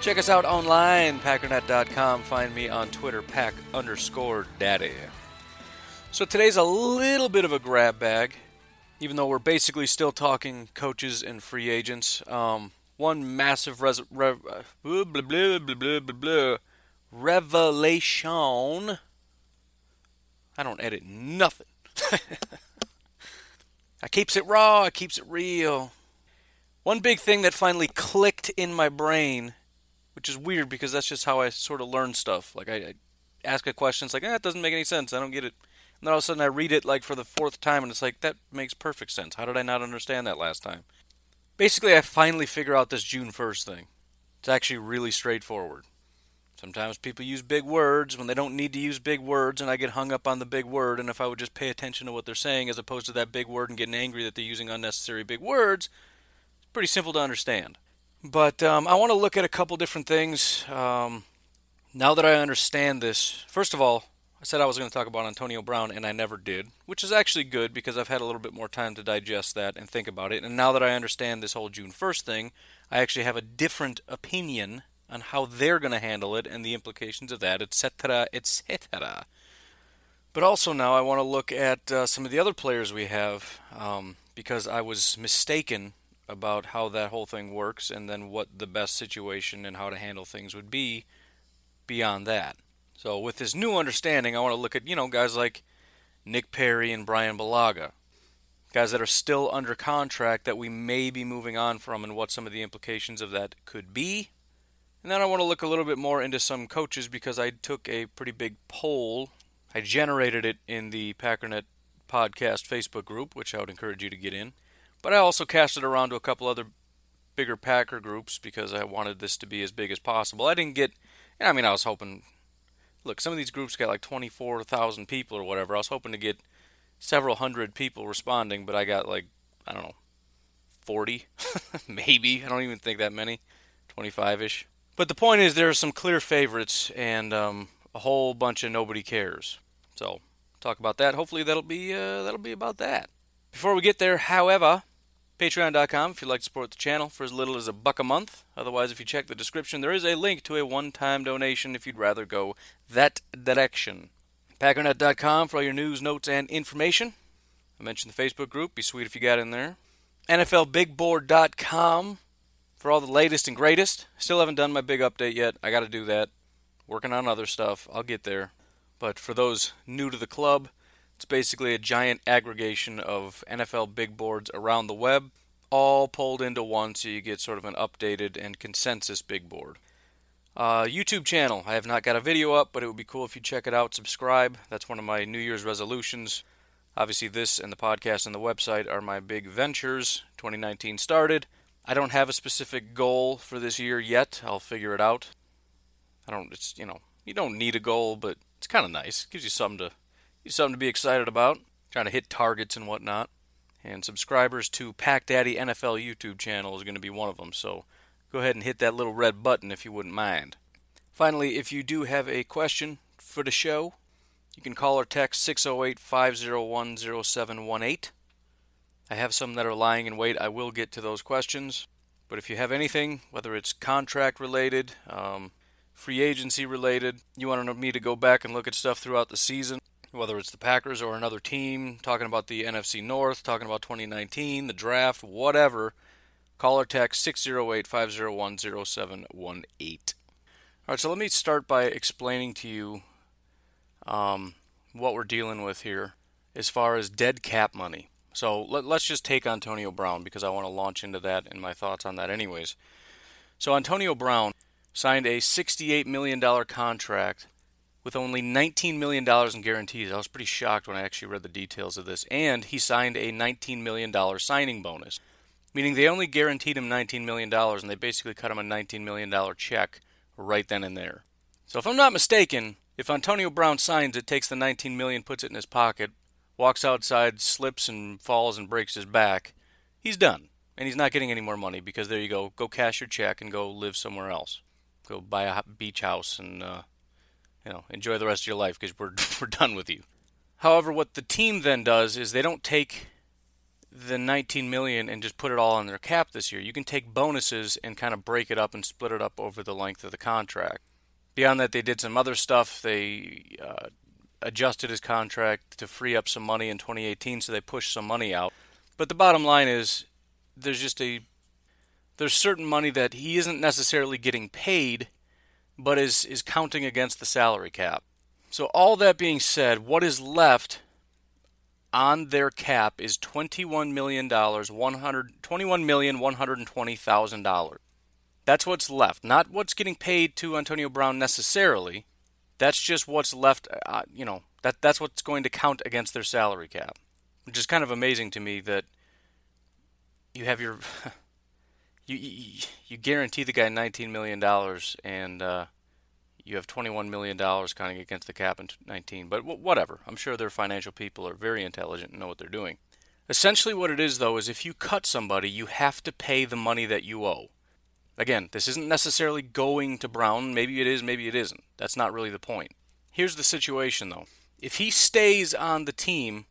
Check us out online, packernet.com. Find me on Twitter, pack underscore daddy. So today's a little bit of a grab bag, even though we're basically still talking coaches and free agents. Um, one massive res- blah, blah, blah, revelation. I don't edit nothing. I keeps it raw, I keeps it real. One big thing that finally clicked in my brain, which is weird because that's just how I sort of learn stuff. Like I, I ask a question, it's like, eh, it doesn't make any sense. I don't get it. And then all of a sudden I read it like for the fourth time, and it's like that makes perfect sense. How did I not understand that last time? Basically, I finally figure out this June 1st thing. It's actually really straightforward. Sometimes people use big words when they don't need to use big words, and I get hung up on the big word. And if I would just pay attention to what they're saying as opposed to that big word and getting angry that they're using unnecessary big words, it's pretty simple to understand. But um, I want to look at a couple different things. Um, now that I understand this, first of all, I said I was going to talk about Antonio Brown, and I never did, which is actually good because I've had a little bit more time to digest that and think about it. And now that I understand this whole June 1st thing, I actually have a different opinion on how they're going to handle it and the implications of that, etc., etc. But also now I want to look at uh, some of the other players we have um, because I was mistaken about how that whole thing works and then what the best situation and how to handle things would be beyond that. So with this new understanding, I want to look at, you know, guys like Nick Perry and Brian Bulaga. Guys that are still under contract that we may be moving on from and what some of the implications of that could be and then I want to look a little bit more into some coaches because I took a pretty big poll. I generated it in the Packernet Podcast Facebook group, which I would encourage you to get in. But I also cast it around to a couple other bigger Packer groups because I wanted this to be as big as possible. I didn't get, I mean, I was hoping, look, some of these groups got like 24,000 people or whatever. I was hoping to get several hundred people responding, but I got like, I don't know, 40, maybe. I don't even think that many, 25 ish. But the point is, there are some clear favorites and um, a whole bunch of nobody cares. So talk about that. Hopefully that'll be uh, that'll be about that. Before we get there, however, Patreon.com if you'd like to support the channel for as little as a buck a month. Otherwise, if you check the description, there is a link to a one-time donation if you'd rather go that direction. Packernet.com for all your news, notes, and information. I mentioned the Facebook group. Be sweet if you got in there. NFLBigBoard.com for all the latest and greatest. Still haven't done my big update yet. I got to do that. Working on other stuff. I'll get there. But for those new to the club, it's basically a giant aggregation of NFL big boards around the web, all pulled into one so you get sort of an updated and consensus big board. Uh, YouTube channel. I have not got a video up, but it would be cool if you check it out. Subscribe. That's one of my New Year's resolutions. Obviously, this and the podcast and the website are my big ventures. 2019 started. I don't have a specific goal for this year yet. I'll figure it out. I don't. It's you know you don't need a goal, but it's kind of nice. It gives you something to something to be excited about. Trying to hit targets and whatnot. And subscribers to Pack Daddy NFL YouTube channel is going to be one of them. So go ahead and hit that little red button if you wouldn't mind. Finally, if you do have a question for the show, you can call or text 608 501 0718. I have some that are lying in wait. I will get to those questions. But if you have anything, whether it's contract related, um, free agency related, you want me to go back and look at stuff throughout the season, whether it's the Packers or another team, talking about the NFC North, talking about 2019, the draft, whatever, call or text 608 501 0718. All right, so let me start by explaining to you um, what we're dealing with here as far as dead cap money. So let, us just take Antonio Brown because I want to launch into that and my thoughts on that, anyways. So Antonio Brown signed a $68 million contract with only $19 million in guarantees. I was pretty shocked when I actually read the details of this. And he signed a $19 million signing bonus, meaning they only guaranteed him $19 million and they basically cut him a $19 million check right then and there. So if I'm not mistaken, if Antonio Brown signs it, takes the 19 million, puts it in his pocket, walks outside, slips and falls and breaks his back, he's done. And he's not getting any more money because there you go. Go cash your check and go live somewhere else. Go buy a beach house and uh, you know enjoy the rest of your life because we're we're done with you. However, what the team then does is they don't take the 19 million and just put it all on their cap this year. You can take bonuses and kind of break it up and split it up over the length of the contract. Beyond that, they did some other stuff. They uh, adjusted his contract to free up some money in 2018, so they pushed some money out. But the bottom line is, there's just a there's certain money that he isn't necessarily getting paid, but is is counting against the salary cap. So all that being said, what is left on their cap is twenty-one million dollars, one hundred twenty-one million one hundred and twenty thousand dollars. That's what's left, not what's getting paid to Antonio Brown necessarily. That's just what's left. Uh, you know that that's what's going to count against their salary cap, which is kind of amazing to me that you have your you you, guarantee the guy 19 million dollars and uh, you have 21 million dollars counting against the cap in 19 but w- whatever. I'm sure their financial people are very intelligent and know what they're doing. Essentially what it is though is if you cut somebody you have to pay the money that you owe. Again this isn't necessarily going to brown. Maybe it is maybe it isn't. That's not really the point. Here's the situation though. If he stays on the team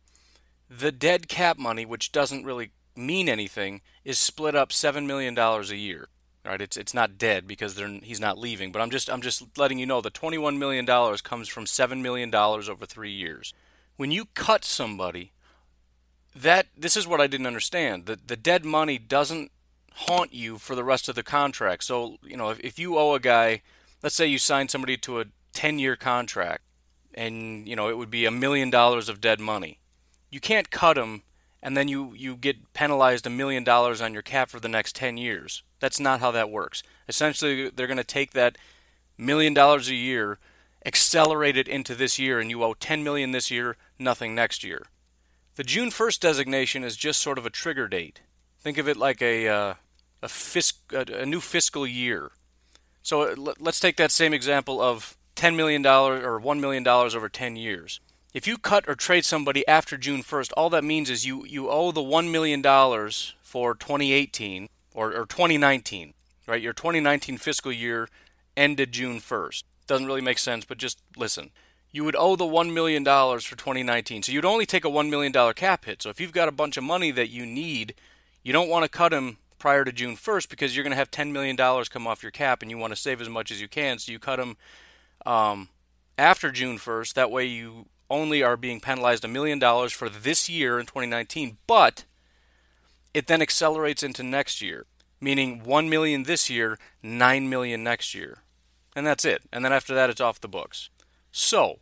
the dead cap money which doesn't really mean anything is split up seven million dollars a year. Right? It's it's not dead because he's not leaving, but I'm just I'm just letting you know the 21 million dollars comes from seven million dollars over three years. When you cut somebody, that this is what I didn't understand. The the dead money doesn't haunt you for the rest of the contract. So you know if, if you owe a guy, let's say you sign somebody to a 10 year contract, and you know it would be a million dollars of dead money. You can't cut him and then you, you get penalized a million dollars on your cap for the next 10 years. That's not how that works. Essentially, they're going to take that million dollars a year, accelerate it into this year, and you owe 10 million this year, nothing next year. The June 1st designation is just sort of a trigger date. Think of it like a, uh, a, fisc- a new fiscal year. So uh, let's take that same example of $10 million or $1 million over 10 years. If you cut or trade somebody after June 1st, all that means is you, you owe the $1 million for 2018 or, or 2019, right? Your 2019 fiscal year ended June 1st. Doesn't really make sense, but just listen. You would owe the $1 million for 2019. So you'd only take a $1 million cap hit. So if you've got a bunch of money that you need, you don't want to cut them prior to June 1st because you're going to have $10 million come off your cap and you want to save as much as you can. So you cut them um, after June 1st. That way you only are being penalized a million dollars for this year in 2019, but it then accelerates into next year, meaning 1 million this year, 9 million next year. And that's it. And then after that it's off the books. So,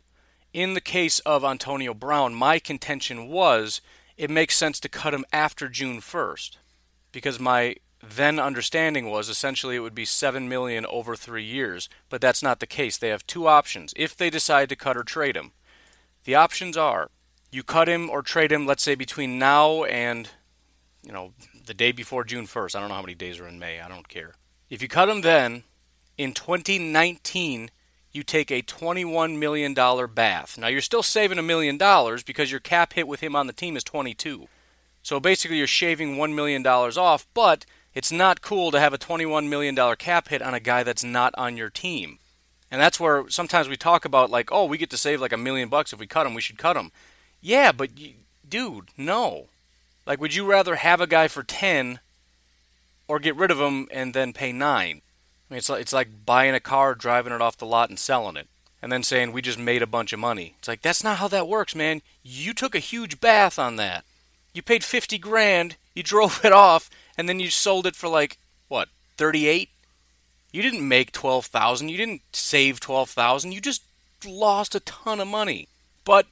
in the case of Antonio Brown, my contention was it makes sense to cut him after June 1st because my then understanding was essentially it would be 7 million over 3 years, but that's not the case. They have two options if they decide to cut or trade him. The options are you cut him or trade him, let's say between now and you know the day before June 1st. I don't know how many days are in May. I don't care. If you cut him then, in 2019, you take a $21 million bath. Now you're still saving a million dollars because your cap hit with him on the team is 22. So basically you're shaving $1 million off, but it's not cool to have a $21 million cap hit on a guy that's not on your team. And that's where sometimes we talk about like, oh, we get to save like a million bucks if we cut him. We should cut him. Yeah, but dude, no. Like, would you rather have a guy for ten, or get rid of him and then pay nine? I mean, it's like it's like buying a car, driving it off the lot, and selling it, and then saying we just made a bunch of money. It's like that's not how that works, man. You took a huge bath on that. You paid fifty grand, you drove it off, and then you sold it for like what thirty eight you didn't make 12,000, you didn't save 12,000, you just lost a ton of money. But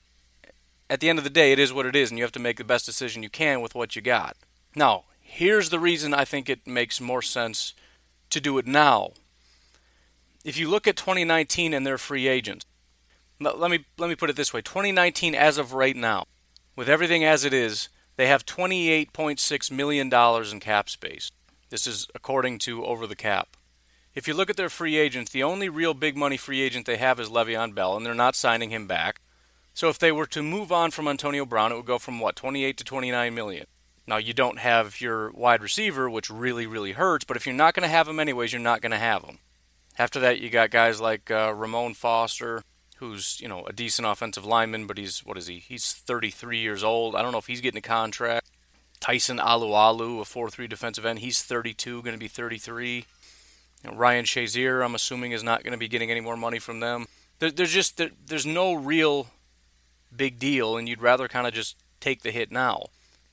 at the end of the day, it is what it is and you have to make the best decision you can with what you got. Now, here's the reason I think it makes more sense to do it now. If you look at 2019 and their free agents, let me let me put it this way: 2019 as of right now, with everything as it is, they have 28.6 million dollars in cap space. This is according to Over the Cap. If you look at their free agents, the only real big money free agent they have is Le'Veon Bell, and they're not signing him back. So if they were to move on from Antonio Brown, it would go from what 28 to 29 million. Now you don't have your wide receiver, which really really hurts. But if you're not going to have him anyways, you're not going to have him. After that, you got guys like uh, Ramon Foster, who's you know a decent offensive lineman, but he's what is he? He's 33 years old. I don't know if he's getting a contract. Tyson Alualu, a 4-3 defensive end, he's 32, going to be 33. You know, Ryan Shazier, I'm assuming, is not going to be getting any more money from them. There, there's just there, there's no real big deal, and you'd rather kind of just take the hit now.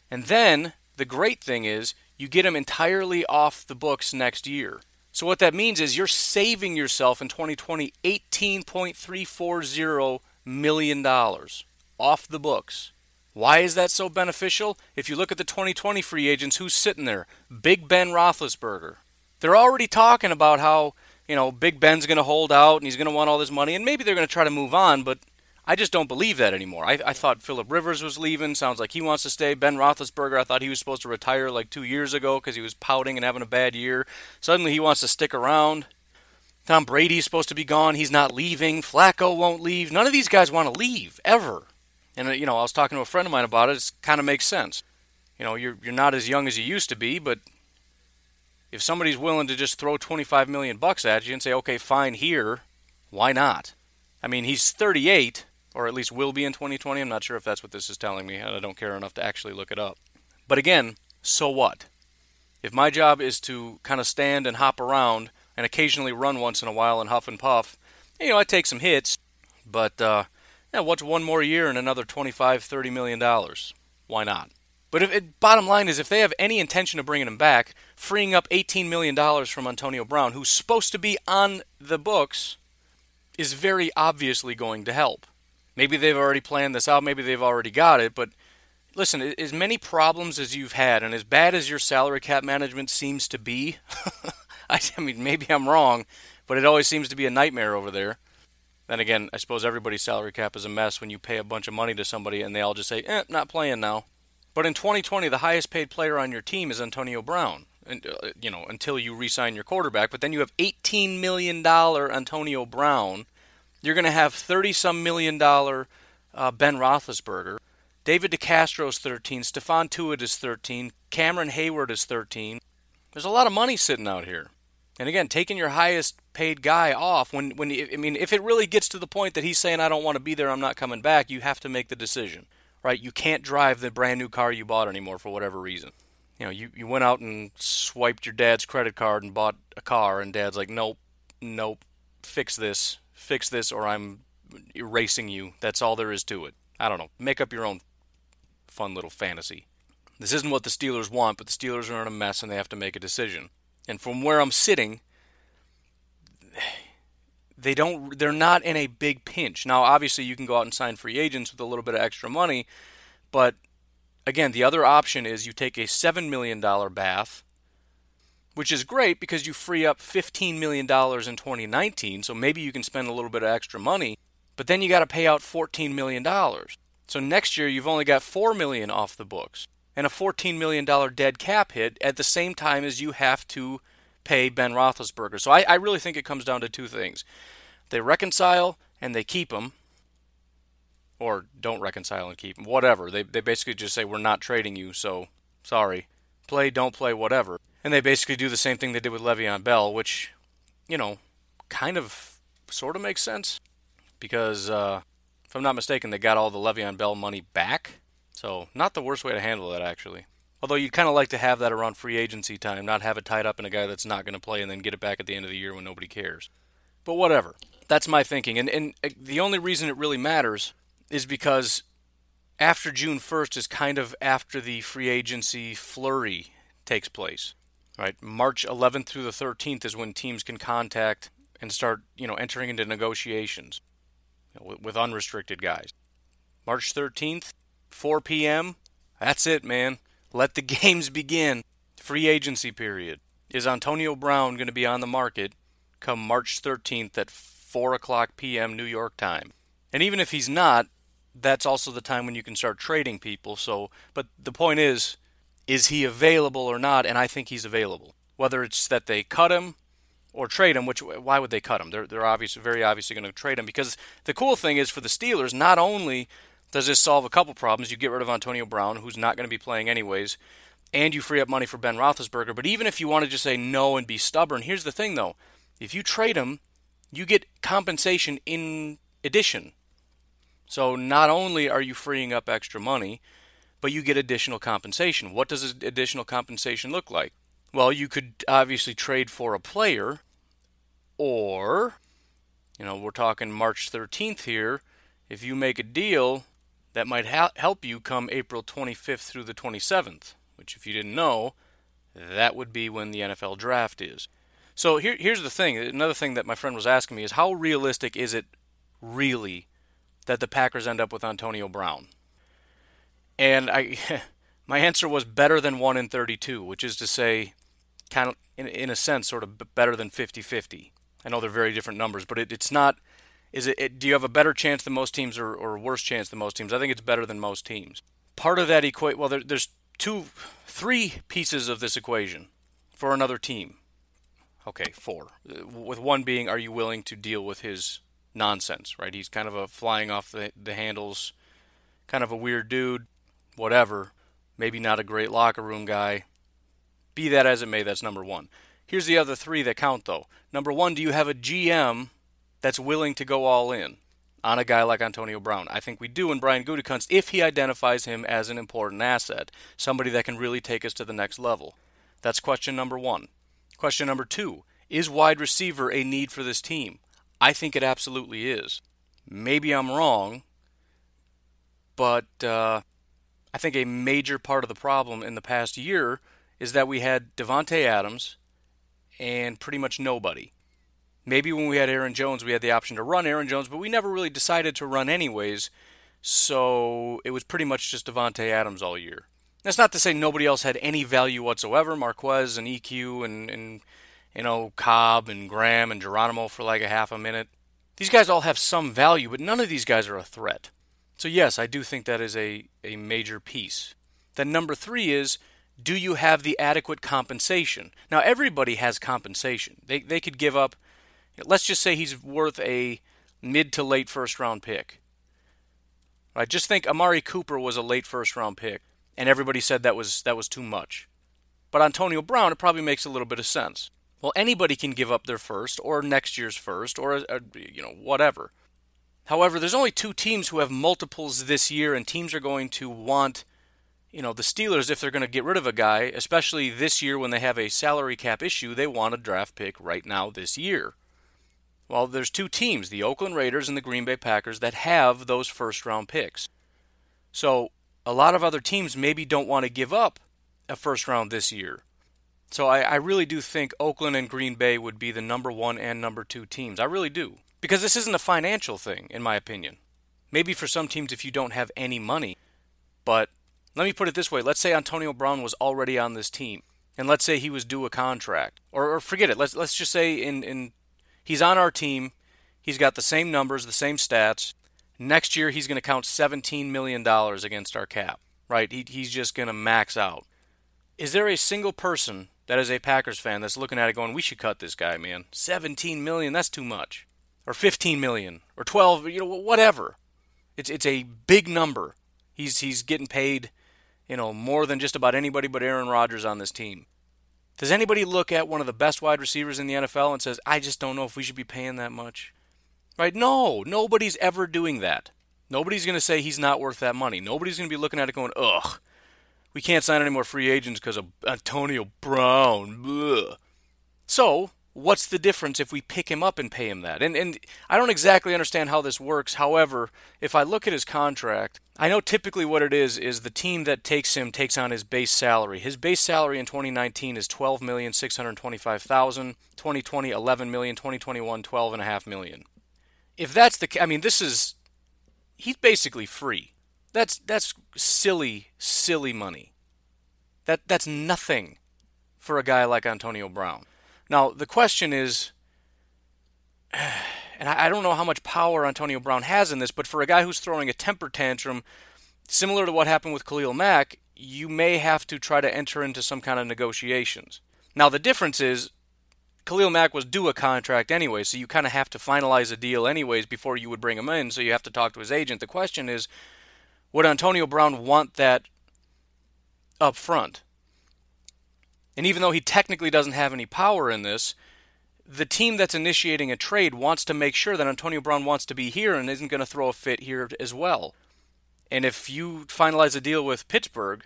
And then the great thing is you get them entirely off the books next year. So what that means is you're saving yourself in 2020 18.340 million dollars off the books. Why is that so beneficial? If you look at the 2020 free agents, who's sitting there? Big Ben Roethlisberger. They're already talking about how you know Big Ben's going to hold out and he's going to want all this money, and maybe they're going to try to move on. But I just don't believe that anymore. I, I thought Philip Rivers was leaving. Sounds like he wants to stay. Ben Roethlisberger, I thought he was supposed to retire like two years ago because he was pouting and having a bad year. Suddenly he wants to stick around. Tom Brady's supposed to be gone. He's not leaving. Flacco won't leave. None of these guys want to leave ever. And uh, you know, I was talking to a friend of mine about it. It kind of makes sense. You know, you're you're not as young as you used to be, but if somebody's willing to just throw 25 million bucks at you and say, "Okay, fine here," why not? I mean, he's 38 or at least will be in 2020. I'm not sure if that's what this is telling me, and I don't care enough to actually look it up. But again, so what? If my job is to kind of stand and hop around and occasionally run once in a while and huff and puff, you know, I take some hits, but uh, yeah, what's one more year and another 25, 30 million dollars? Why not? But if it, bottom line is, if they have any intention of bringing him back, freeing up 18 million dollars from Antonio Brown, who's supposed to be on the books, is very obviously going to help. Maybe they've already planned this out, maybe they've already got it, but listen, as many problems as you've had and as bad as your salary cap management seems to be, I, mean, maybe I'm wrong, but it always seems to be a nightmare over there. Then again, I suppose everybody's salary cap is a mess when you pay a bunch of money to somebody and they all just say, eh, not playing now. But in 2020, the highest paid player on your team is Antonio Brown. And, uh, you know, until you re-sign your quarterback. But then you have 18 million dollar Antonio Brown you're going to have 30 some million dollar uh, Ben Roethlisberger. David DeCastro is 13. Stephon Tuitt is 13. Cameron Heyward is 13. There's a lot of money sitting out here. And again, taking your highest paid guy off when when I mean if it really gets to the point that he's saying I don't want to be there, I'm not coming back, you have to make the decision. Right? You can't drive the brand new car you bought anymore for whatever reason. You know, you, you went out and swiped your dad's credit card and bought a car and dad's like, "Nope. Nope. Fix this fix this or I'm erasing you. That's all there is to it. I don't know. Make up your own fun little fantasy. This isn't what the Steelers want, but the Steelers are in a mess and they have to make a decision. And from where I'm sitting, they don't they're not in a big pinch. Now obviously you can go out and sign free agents with a little bit of extra money, but again, the other option is you take a 7 million dollar bath which is great because you free up $15 million in 2019, so maybe you can spend a little bit of extra money, but then you got to pay out $14 million. So next year you've only got 4 million off the books and a $14 million dead cap hit at the same time as you have to pay Ben Roethlisberger. So I, I really think it comes down to two things. They reconcile and they keep him, or don't reconcile and keep him, whatever. They, they basically just say, we're not trading you, so sorry. Play, don't play, whatever. And they basically do the same thing they did with Le'Veon Bell, which, you know, kind of sort of makes sense because uh, if I'm not mistaken, they got all the Le'Veon Bell money back. So not the worst way to handle that actually. Although you'd kind of like to have that around free agency time, not have it tied up in a guy that's not going to play and then get it back at the end of the year when nobody cares. But whatever. That's my thinking. And and uh, the only reason it really matters is because after June 1st is kind of after the free agency flurry takes place right? March 11th through the 13th is when teams can contact and start, you know, entering into negotiations you know, with, with unrestricted guys. March 13th, 4 p.m. That's it, man. Let the games begin. Free agency period. Is Antonio Brown going to be on the market come March 13th at 4 o'clock p.m. New York time? And even if he's not, that's also the time when you can start trading people. So, but the point is, is he available or not? And I think he's available. Whether it's that they cut him or trade him. Which why would they cut him? They're they're obviously very obviously going to trade him because the cool thing is for the Steelers, not only does this solve a couple problems, you get rid of Antonio Brown, who's not going to be playing anyways, and you free up money for Ben Roethlisberger. But even if you want to just say no and be stubborn, here's the thing though: if you trade him, you get compensation in addition. So not only are you freeing up extra money, but you get additional compensation. What does additional compensation look like? Well, you could obviously trade for a player, or, you know, we're talking March 13th here. If you make a deal that might ha- help you come April 25th through the 27th, which, if you didn't know, that would be when the NFL draft is. So here, here's the thing. Another thing that my friend was asking me is how realistic is it really that the Packers end up with Antonio Brown? And I, my answer was better than 1 in 32, which is to say, kind of, in, in a sense, sort of better than 50 50. I know they're very different numbers, but it, it's not. Is it, it, Do you have a better chance than most teams, or, or worse chance than most teams? I think it's better than most teams. Part of that equate. Well, there, there's two, three pieces of this equation for another team. Okay, four. Uh, with one being, are you willing to deal with his nonsense? Right? He's kind of a flying off the, the handles, kind of a weird dude whatever, maybe not a great locker room guy. Be that as it may, that's number one. Here's the other three that count, though. Number one, do you have a GM that's willing to go all in on a guy like Antonio Brown? I think we do in Brian Gutekunst if he identifies him as an important asset, somebody that can really take us to the next level. That's question number one. Question number two Is wide receiver a need for this team? I think it absolutely is. Maybe I'm wrong, but uh, I think a major part of the problem in the past year is that we had Davante Adams and pretty much nobody. Maybe when we had Aaron Jones, we had the option to run Aaron Jones, but we never really decided to run anyways. So it was pretty much just Davante Adams all year. That's not to say nobody else had any value whatsoever. Marquez and EQ and, and you know Cobb and Graham and Geronimo for like a half a minute. These guys all have some value, but none of these guys are a threat. So, yes, I do think that is a, a major piece. Then, number three is do you have the adequate compensation? Now, everybody has compensation. They, they could give up, let's just say he's worth a mid to late first round pick. I just think Amari Cooper was a late first round pick, and everybody said that was that was too much. But Antonio Brown, it probably makes a little bit of sense. Well, anybody can give up their first, or next year's first, or a, you know whatever. However, there's only two teams who have multiples this year, and teams are going to want, you know, the Steelers, if they're going to get rid of a guy, especially this year when they have a salary cap issue, they want a draft pick right now this year. Well, there's two teams, the Oakland Raiders and the Green Bay Packers, that have those first round picks. So a lot of other teams maybe don't want to give up a first round this year. So I, I really do think Oakland and Green Bay would be the number one and number two teams. I really do. Because this isn't a financial thing, in my opinion. Maybe for some teams if you don't have any money. But let me put it this way let's say Antonio Brown was already on this team. And let's say he was due a contract. Or, or forget it. Let's, let's just say in, in he's on our team. He's got the same numbers, the same stats. Next year, he's going to count $17 million against our cap, right? He, he's just going to max out. Is there a single person that is a Packers fan that's looking at it going, we should cut this guy, man? 17 million, that's too much or 15 million or 12, you know, whatever. It's it's a big number. He's he's getting paid, you know, more than just about anybody but Aaron Rodgers on this team. Does anybody look at one of the best wide receivers in the NFL and says, "I just don't know if we should be paying that much?" Right? No, nobody's ever doing that. Nobody's going to say he's not worth that money. Nobody's going to be looking at it going, "Ugh, we can't sign any more free agents because of Antonio Brown." So what's the difference if we pick him up and pay him that? And and I don't exactly understand how this works. However, if I look at his contract, I know typically what it is is the team that takes him takes on his base salary. His base salary in 2019 is 12,625,000, 2020 11 million, 2021 12.5 million. If that's the I mean this is he's basically free. That's that's silly silly money. That that's nothing for a guy like Antonio Brown. Now, the question is, and I don't know how much power Antonio Brown has in this, but for a guy who's throwing a temper tantrum, similar to what happened with Khalil Mack, you may have to try to enter into some kind of negotiations. Now, the difference is Khalil Mack was due a contract anyway, so you kind of have to finalize a deal anyways before you would bring him in. So you have to talk to his agent. The question is, would Antonio Brown want that up front? And even though he technically doesn't have any power in this, the team that's initiating a trade wants to make sure that Antonio Brown wants to be here and isn't going to throw a fit here as well. And if you finalize a deal with Pittsburgh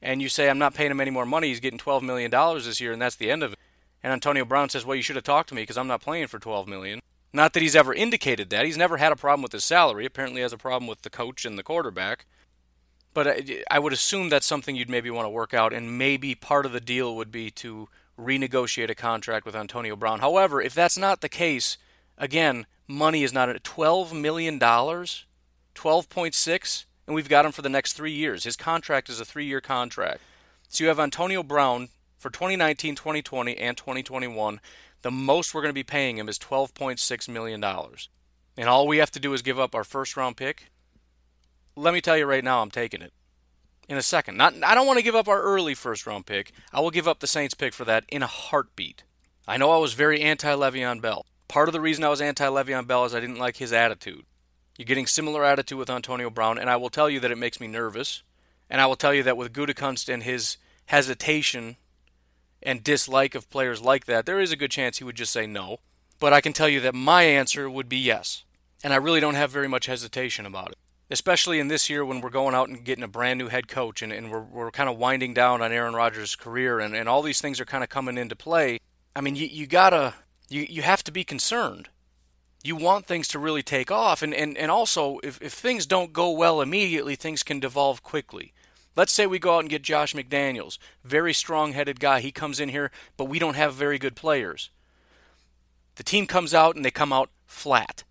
and you say, I'm not paying him any more money, he's getting $12 million this year, and that's the end of it. And Antonio Brown says, Well, you should have talked to me because I'm not playing for $12 million. Not that he's ever indicated that. He's never had a problem with his salary. Apparently, has a problem with the coach and the quarterback. But I, I would assume that's something you'd maybe want to work out, and maybe part of the deal would be to renegotiate a contract with Antonio Brown. However, if that's not the case, again, money is not at $12 million, 12.6, and we've got him for the next three years. His contract is a three year contract. So you have Antonio Brown for 2019, 2020, and 2021. The most we're going to be paying him is $12.6 million. And all we have to do is give up our first round pick let me tell you right now, I'm taking it in a second. Not, I don't want to give up our early first round pick. I will give up the Saints pick for that in a heartbeat. I know I was very anti Le'Veon Bell. Part of the reason I was anti Le'Veon Bell is I didn't like his attitude. You're getting similar attitude with Antonio Brown, and I will tell you that it makes me nervous. And I will tell you that with Gutekunst and his hesitation and dislike of players like that, there is a good chance he would just say no. But I can tell you that my answer would be yes. And I really don't have very much hesitation about it especially in this year when we're going out and getting a brand new head coach and, and we're, we're kind of winding down on Aaron Rodgers' career and, and all these things are kind of coming into play. I mean, you, you gotta, you, you have to be concerned. You want things to really take off. And, and, and also, if, if things don't go well immediately, things can devolve quickly. Let's say we go out and get Josh McDaniels, very strong headed guy. He comes in here, but we don't have very good players. The team comes out and they come out flat.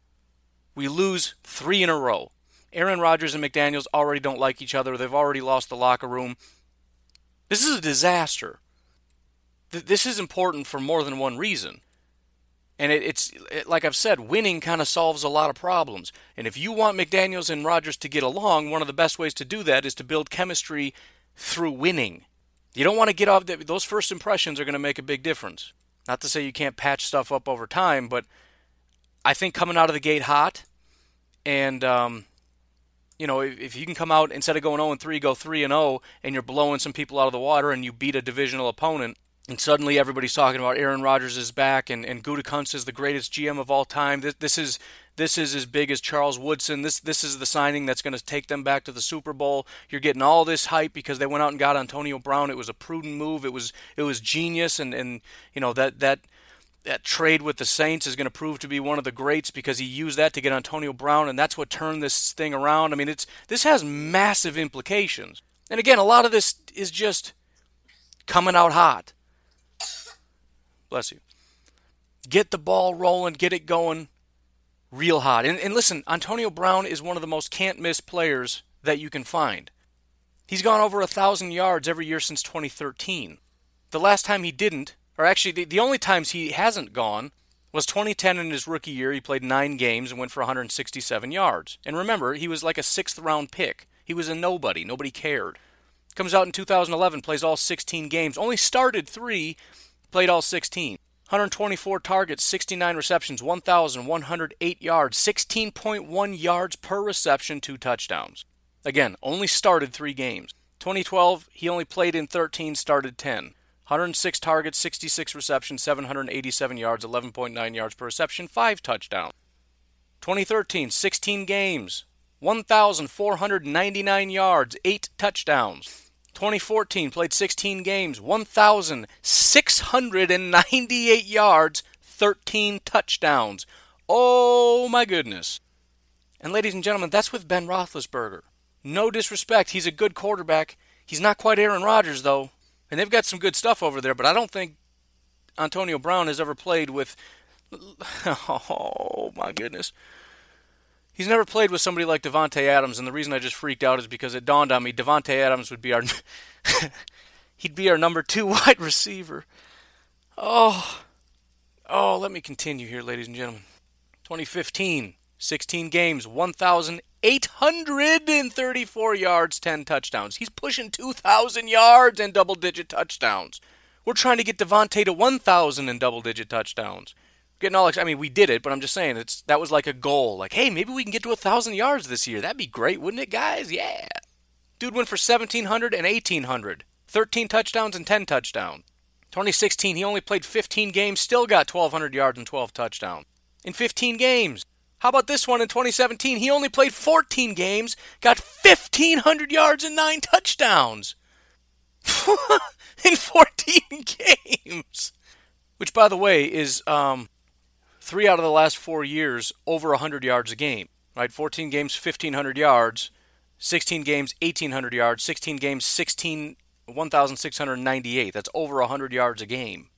We lose three in a row. Aaron Rodgers and McDaniels already don't like each other. They've already lost the locker room. This is a disaster. This is important for more than one reason. And it, it's it, like I've said, winning kind of solves a lot of problems. And if you want McDaniels and Rodgers to get along, one of the best ways to do that is to build chemistry through winning. You don't want to get off those first impressions are going to make a big difference. Not to say you can't patch stuff up over time, but I think coming out of the gate hot and um, you know, if, if you can come out instead of going 0 and 3, go 3 and 0, and you're blowing some people out of the water, and you beat a divisional opponent, and suddenly everybody's talking about Aaron Rodgers is back, and and Gutekunst is the greatest GM of all time. This, this is this is as big as Charles Woodson. This this is the signing that's going to take them back to the Super Bowl. You're getting all this hype because they went out and got Antonio Brown. It was a prudent move. It was it was genius, and and you know that that that trade with the Saints is going to prove to be one of the greats because he used that to get Antonio Brown, and that's what turned this thing around. I mean, it's this has massive implications. And again, a lot of this is just coming out hot. Bless you. Get the ball rolling, get it going real hot. And, and listen, Antonio Brown is one of the most can't miss players that you can find. He's gone over a thousand yards every year since 2013. The last time he didn't or actually, the, the only times he hasn't gone was 2010 in his rookie year. He played nine games and went for 167 yards. And remember, he was like a sixth round pick. He was a nobody. Nobody cared. Comes out in 2011, plays all 16 games. Only started three, played all 16. 124 targets, 69 receptions, 1,108 yards, 16.1 yards per reception, two touchdowns. Again, only started three games. 2012, he only played in 13, started 10. 106 targets, 66 receptions, 787 yards, 11.9 yards per reception, 5 touchdowns. 2013, 16 games, 1,499 yards, 8 touchdowns. 2014, played 16 games, 1,698 yards, 13 touchdowns. Oh my goodness. And ladies and gentlemen, that's with Ben Roethlisberger. No disrespect, he's a good quarterback. He's not quite Aaron Rodgers, though and they've got some good stuff over there. But I don't think Antonio Brown has ever played with. Oh my goodness. He's never played with somebody like Davante Adams, and the reason I just freaked out is because it dawned on me Davante Adams would be our he'd be our number two wide receiver. Oh, oh, let me continue here, ladies and gentlemen. 2015, 16 games, 1,834 yards, 10 touchdowns. He's pushing 2,000 yards and double digit touchdowns. We're trying to get Davante to 1,000 in double-digit touchdowns. Getting all, I mean, we did it, but I'm just saying it's that was like a goal. Like, hey, maybe we can get to a thousand yards this year. That'd be great, wouldn't it, guys? Yeah. Dude went for 1,700 and 1,800, 13 touchdowns and 10 touchdowns. 2016, he only played 15 games, still got 1,200 yards and 12 touchdowns in 15 games. How about this one in 2017? He only played 14 games, got 1,500 yards and 9 touchdowns. in 14 games. Which, by the way, is um, three out of the last four years over 100 yards a game. Right? 14 games, 1,500 yards. 16 games, 1,800 yards. 16 games, 16, 1,698. That's over 100 yards a game.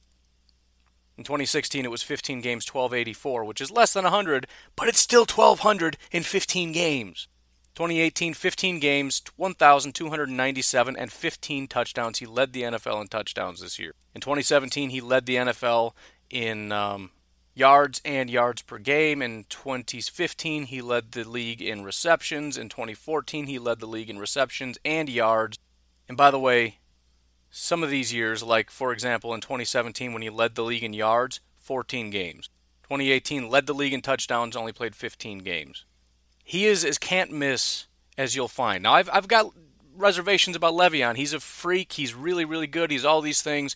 In 2016, it was 15 games, 1284, which is less than 100, but it's still 1,200 in 15 games. 2018, 15 games, 1,297, and 15 touchdowns. He led the NFL in touchdowns this year. In 2017, he led the NFL in um, yards and yards per game. In 2015, he led the league in receptions. In 2014, he led the league in receptions and yards. And by the way, some of these years, like for example in 2017 when he led the league in yards, 14 games. 2018 led the league in touchdowns, only played 15 games. He is as can't miss as you'll find. Now I've I've got reservations about Le'Veon. He's a freak. He's really really good. He's all these things,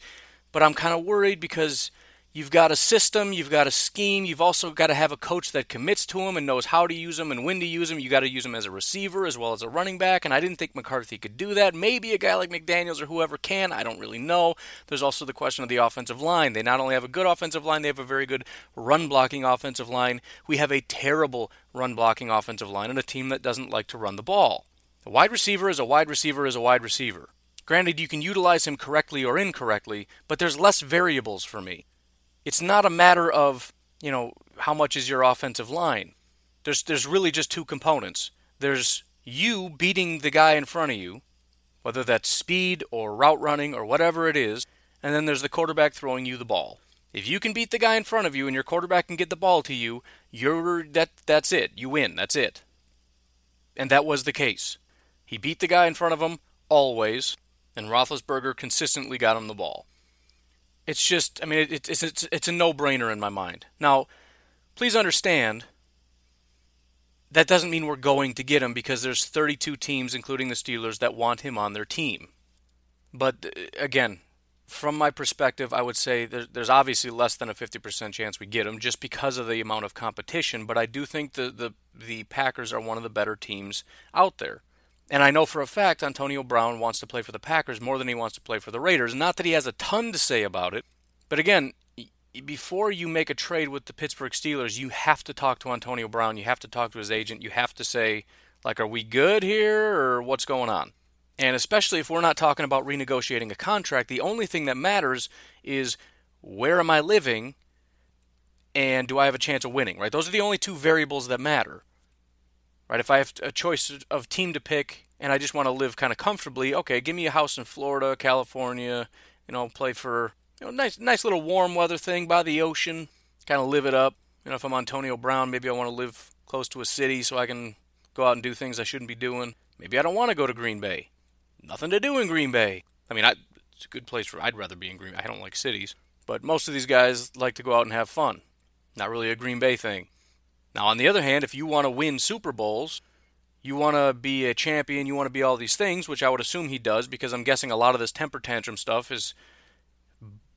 but I'm kind of worried because You've got a system, you've got a scheme, you've also got to have a coach that commits to him and knows how to use him and when to use him. You got to use him as a receiver as well as a running back, and I didn't think McCarthy could do that. Maybe a guy like McDaniels or whoever can, I don't really know. There's also the question of the offensive line. They not only have a good offensive line, they have a very good run blocking offensive line. We have a terrible run blocking offensive line and a team that doesn't like to run the ball. A wide receiver is a wide receiver is a wide receiver. Granted, you can utilize him correctly or incorrectly, but there's less variables for me it's not a matter of, you know, how much is your offensive line. There's there's really just two components. There's you beating the guy in front of you, whether that's speed or route running or whatever it is, and then there's the quarterback throwing you the ball. If you can beat the guy in front of you and your quarterback can get the ball to you, you're that that's it. You win. That's it. And that was the case. He beat the guy in front of him always, and Roethlisberger consistently got him the ball. It's just, I mean, it, it's it's it's a no-brainer in my mind. Now, please understand that doesn't mean we're going to get him because there's 32 teams, including the Steelers, that want him on their team. But uh, again, from my perspective, I would say there's obviously less than a 50% chance we get him just because of the amount of competition. But I do think the, the, the Packers are one of the better teams out there. And I know for a fact Antonio Brown wants to play for the Packers more than he wants to play for the Raiders. Not that he has a ton to say about it, but again, before you make a trade with the Pittsburgh Steelers, you have to talk to Antonio Brown. You have to talk to his agent. You have to say, like, are we good here or what's going on? And especially if we're not talking about renegotiating a contract, the only thing that matters is where am I living and do I have a chance of winning, right? Those are the only two variables that matter right? If I have a choice of team to pick and I just want to live kind of comfortably, okay, give me a house in Florida, California, you know, play for you know nice nice little warm weather thing by the ocean, kind of live it up. You know, if I'm Antonio Brown, maybe I want to live close to a city so I can go out and do things I shouldn't be doing. Maybe I don't want to go to Green Bay. Nothing to do in Green Bay. I mean, I, it's a good place for. I'd rather be in Green. Bay. I don't like cities, but most of these guys like to go out and have fun. Not really a Green Bay thing. Now, on the other hand, if you want to win Super Bowls, you want to be a champion, you want to be all these things, which I would assume he does, because I'm guessing a lot of this temper tantrum stuff is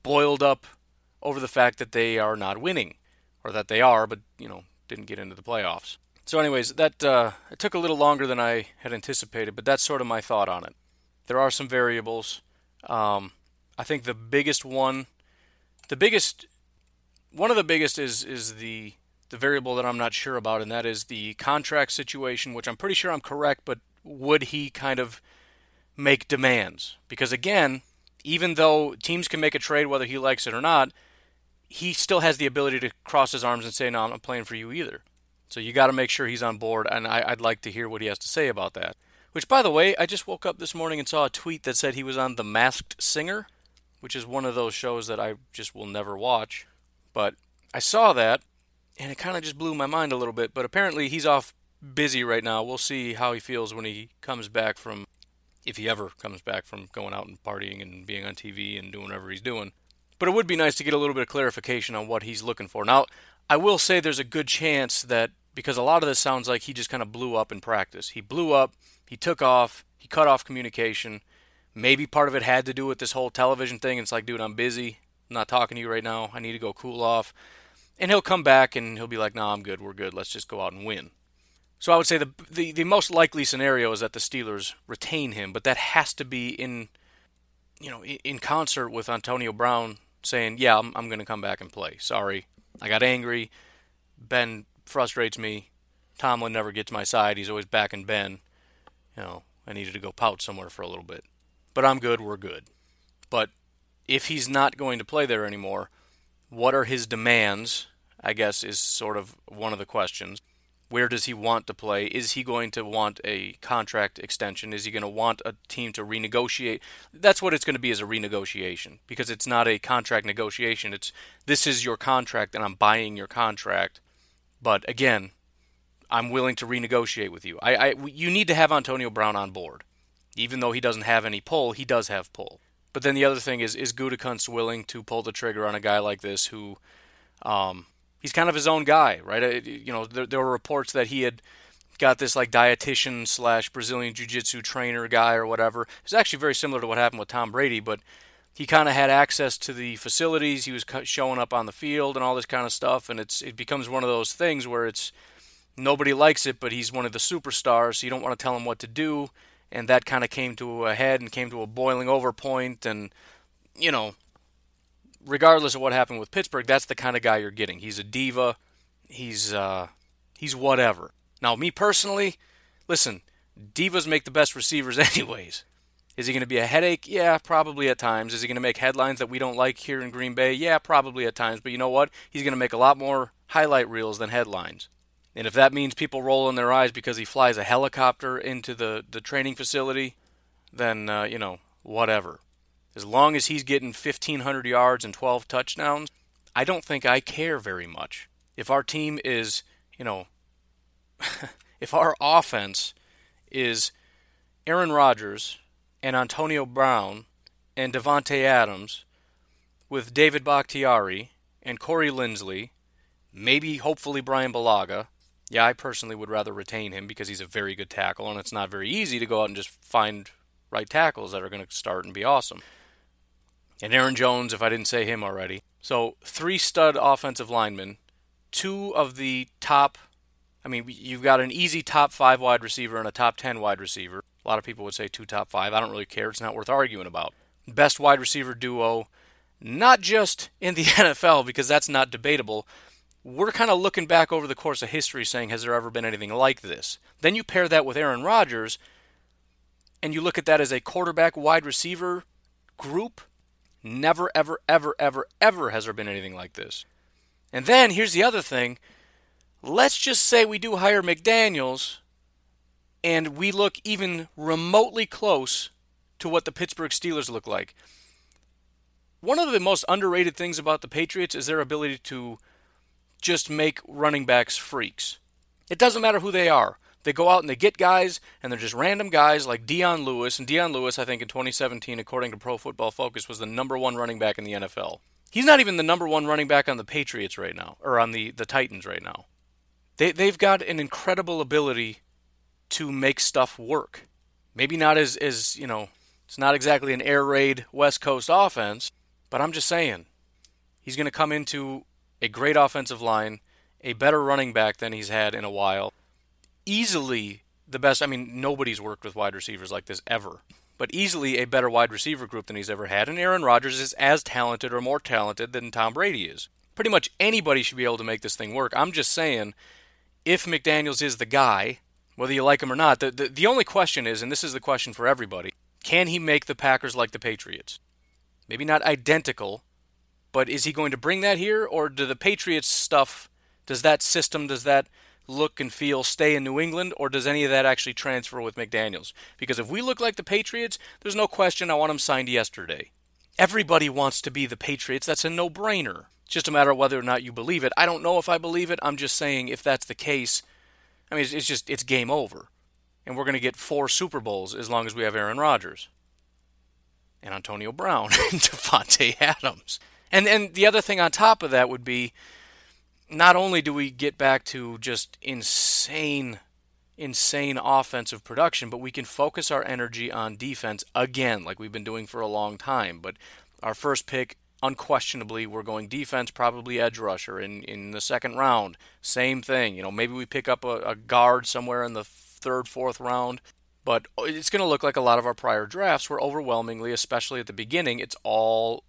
boiled up over the fact that they are not winning, or that they are, but you know didn't get into the playoffs. So, anyways, that uh, it took a little longer than I had anticipated, but that's sort of my thought on it. There are some variables. Um, I think the biggest one, the biggest, one of the biggest is is the the variable that I'm not sure about, and that is the contract situation, which I'm pretty sure I'm correct, but would he kind of make demands? Because again, even though teams can make a trade whether he likes it or not, he still has the ability to cross his arms and say, No, I'm not playing for you either. So you got to make sure he's on board, and I, would like to hear what he has to say about that. Which, by the way, I just woke up this morning and saw a tweet that said he was on The Masked Singer, which is one of those shows that I just will never watch. But I saw that, and it kind of just blew my mind a little bit. But apparently he's off busy right now. We'll see how he feels when he comes back from if he ever comes back from going out and partying and being on TV and doing whatever he's doing. But it would be nice to get a little bit of clarification on what he's looking for. Now, I will say there's a good chance that because a lot of this sounds like he just kind of blew up in practice. He blew up, he took off, he cut off communication. Maybe part of it had to do with this whole television thing. It's like, dude, I'm busy. I'm not talking to you right now. I need to go cool off. And he'll come back and he'll be like, no, nah, I'm good. We're good. Let's just go out and win. So I would say the, the, the most likely scenario is that the Steelers retain him, but that has to be in you know in concert with Antonio Brown saying, "Yeah, I'm, I'm going to come back and play. Sorry, I got angry. Ben frustrates me. Tomlin never gets my side. He's always backing Ben. You know, I needed to go pout somewhere for a little bit. But I'm good. We're good. But if he's not going to play there anymore, what are his demands? I guess is sort of one of the questions. Where does he want to play? Is he going to want a contract extension? Is he going to want a team to renegotiate? That's what it's going to be as a renegotiation because it's not a contract negotiation. It's this is your contract and I'm buying your contract. But again, I'm willing to renegotiate with you. I, I you need to have Antonio Brown on board. Even though he doesn't have any pull, he does have pull. But then the other thing is, is Gutekunst willing to pull the trigger on a guy like this who um, he's kind of his own guy, right? Uh, you know, there, there were reports that he had got this like dietitian slash Brazilian jiu-jitsu trainer guy or whatever. It's actually very similar to what happened with Tom Brady, but he kind of had access to the facilities. He was showing up on the field and all this kind of stuff, and it's it becomes one of those things where it's nobody likes it, but he's one of the superstars, so you don't want to tell him what to do. And that kind of came to a head and came to a boiling over point, and you know, regardless of what happened with Pittsburgh, that's the kind of guy you're getting. He's a diva. He's uh, he's whatever. Now, me personally, listen, divas make the best receivers, anyways. Is he going to be a headache? Yeah, probably at times. Is he going to make headlines that we don't like here in Green Bay? Yeah, probably at times. But you know what? He's going to make a lot more highlight reels than headlines. And if that means people rolling their eyes because he flies a helicopter into the, the training facility, then, uh, you know, whatever. As long as he's getting 1,500 yards and 12 touchdowns, I don't think I care very much. If our team is, you know, if our offense is Aaron Rodgers and Antonio Brown and Davante Adams with David Bakhtiari and Corey Linsley, maybe hopefully Brian Bulaga. Yeah, I personally would rather retain him because he's a very good tackle, and it's not very easy to go out and just find right tackles that are going to start and be awesome and Aaron Jones, if I didn't say him already. So three stud offensive linemen, two of the top. I mean, you've got an easy top five wide receiver and a top ten wide receiver. A lot of people would say two top five. I don't really care. It's not worth arguing about. Best wide receiver duo, not just in the NFL because that's not debatable. We're kind of looking back over the course of history saying, has there ever been anything like this? Then you pair that with Aaron Rodgers, and you look at that as a quarterback wide receiver group Never, ever, ever, ever, ever has there been anything like this. And then here's the other thing. Let's just say we do hire McDaniels and we look even remotely close to what the Pittsburgh Steelers look like. One of the most underrated things about the Patriots is their ability to just make running backs freaks. It doesn't matter who they are. They go out and they get guys, and they're just random guys like Dion Lewis. And Dion Lewis, I think in 2017, according to Pro Football Focus, was the number one running back in the NFL. He's not even the number one running back on the Patriots right now, or on the, the Titans right now. They, they've got an incredible ability to make stuff work. Maybe not as, as, you know, it's not exactly an air raid West Coast offense, but I'm just saying, he's going to come into a great offensive line, a better running back than he's had in a while easily the best. I mean, nobody's worked with wide receivers like this ever, but easily a better wide receiver group than he's ever had. And Aaron Rodgers is as talented or more talented than Tom Brady is. Pretty much anybody should be able to make this thing work. I'm just saying, if McDaniels is the guy, whether you like him or not, the, the, the only question is, and this is the question for everybody, can he make the Packers like the Patriots? Maybe not identical, but is he going to bring that here, or do the Patriots stuff, does that system, does that look and feel stay in New England, or does any of that actually transfer with McDaniels? Because if we look like the Patriots, there's no question I want him signed yesterday. Everybody wants to be the Patriots. That's a no brainer. It's just a matter of whether or not you believe it. I don't know if I believe it. I'm just saying if that's the case, I mean, it's, just, it's game over. and we're going to get four Super Bowls as long as we have Aaron Rodgers and Antonio Brown and Davante Adams. And and the other thing on top of that would be not only do we get back to just insane insane offensive production, but we can focus our energy on defense again like we've been doing for a long time. But our first pick unquestionably we're going defense, probably edge rusher in in the second round. Same thing, you know, maybe we pick up a, a guard somewhere in the third, fourth round. But it's going to look like a lot of our prior drafts were overwhelmingly, especially at the beginning, it's all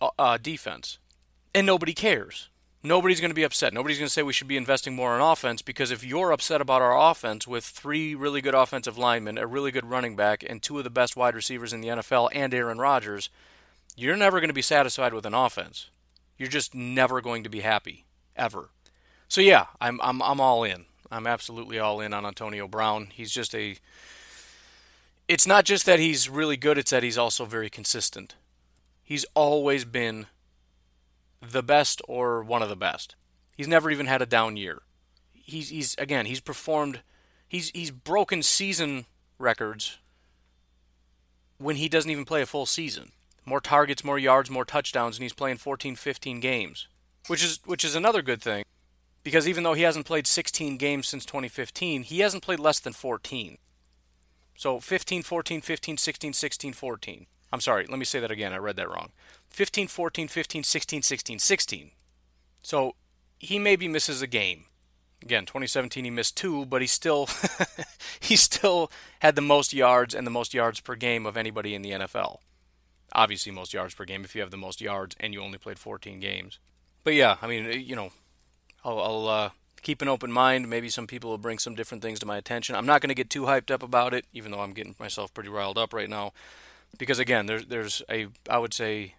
uh, uh defense. And nobody cares. Nobody's going to be upset. Nobody's going to say we should be investing more on offense because if you're upset about our offense with three really good offensive linemen, a really good running back, and two of the best wide receivers in the NFL and Aaron Rodgers, you're never going to be satisfied with an offense. You're just never going to be happy ever. So yeah, I'm I'm I'm all in. I'm absolutely all in on Antonio Brown. He's just a it's not just that he's really good, it's that he's also very consistent. He's always been the best or one of the best. He's never even had a down year. He's he's again, he's performed he's he's broken season records when he doesn't even play a full season more targets, more yards, more touchdowns, and he's playing 14, 15 games, which is which is another good thing, because even though he hasn't played 16 games since 2015, he hasn't played less than 14. So 15, 14, 15, 16, 16, 14. I'm sorry, let me say that again. I read that wrong. 15, 14, 15, 16, 16, 16. So he maybe misses a game. Again, 2017 he missed two, but he still he still had the most yards and the most yards per game of anybody in the NFL obviously most yards per game if you have the most yards and you only played 14 games. But yeah, I mean, you know, I'll, I'll uh, keep an open mind. Maybe some people will bring some different things to my attention. I'm not going to get too hyped up about it, even though I'm getting myself pretty riled up right now. Because again, there's there's a I would say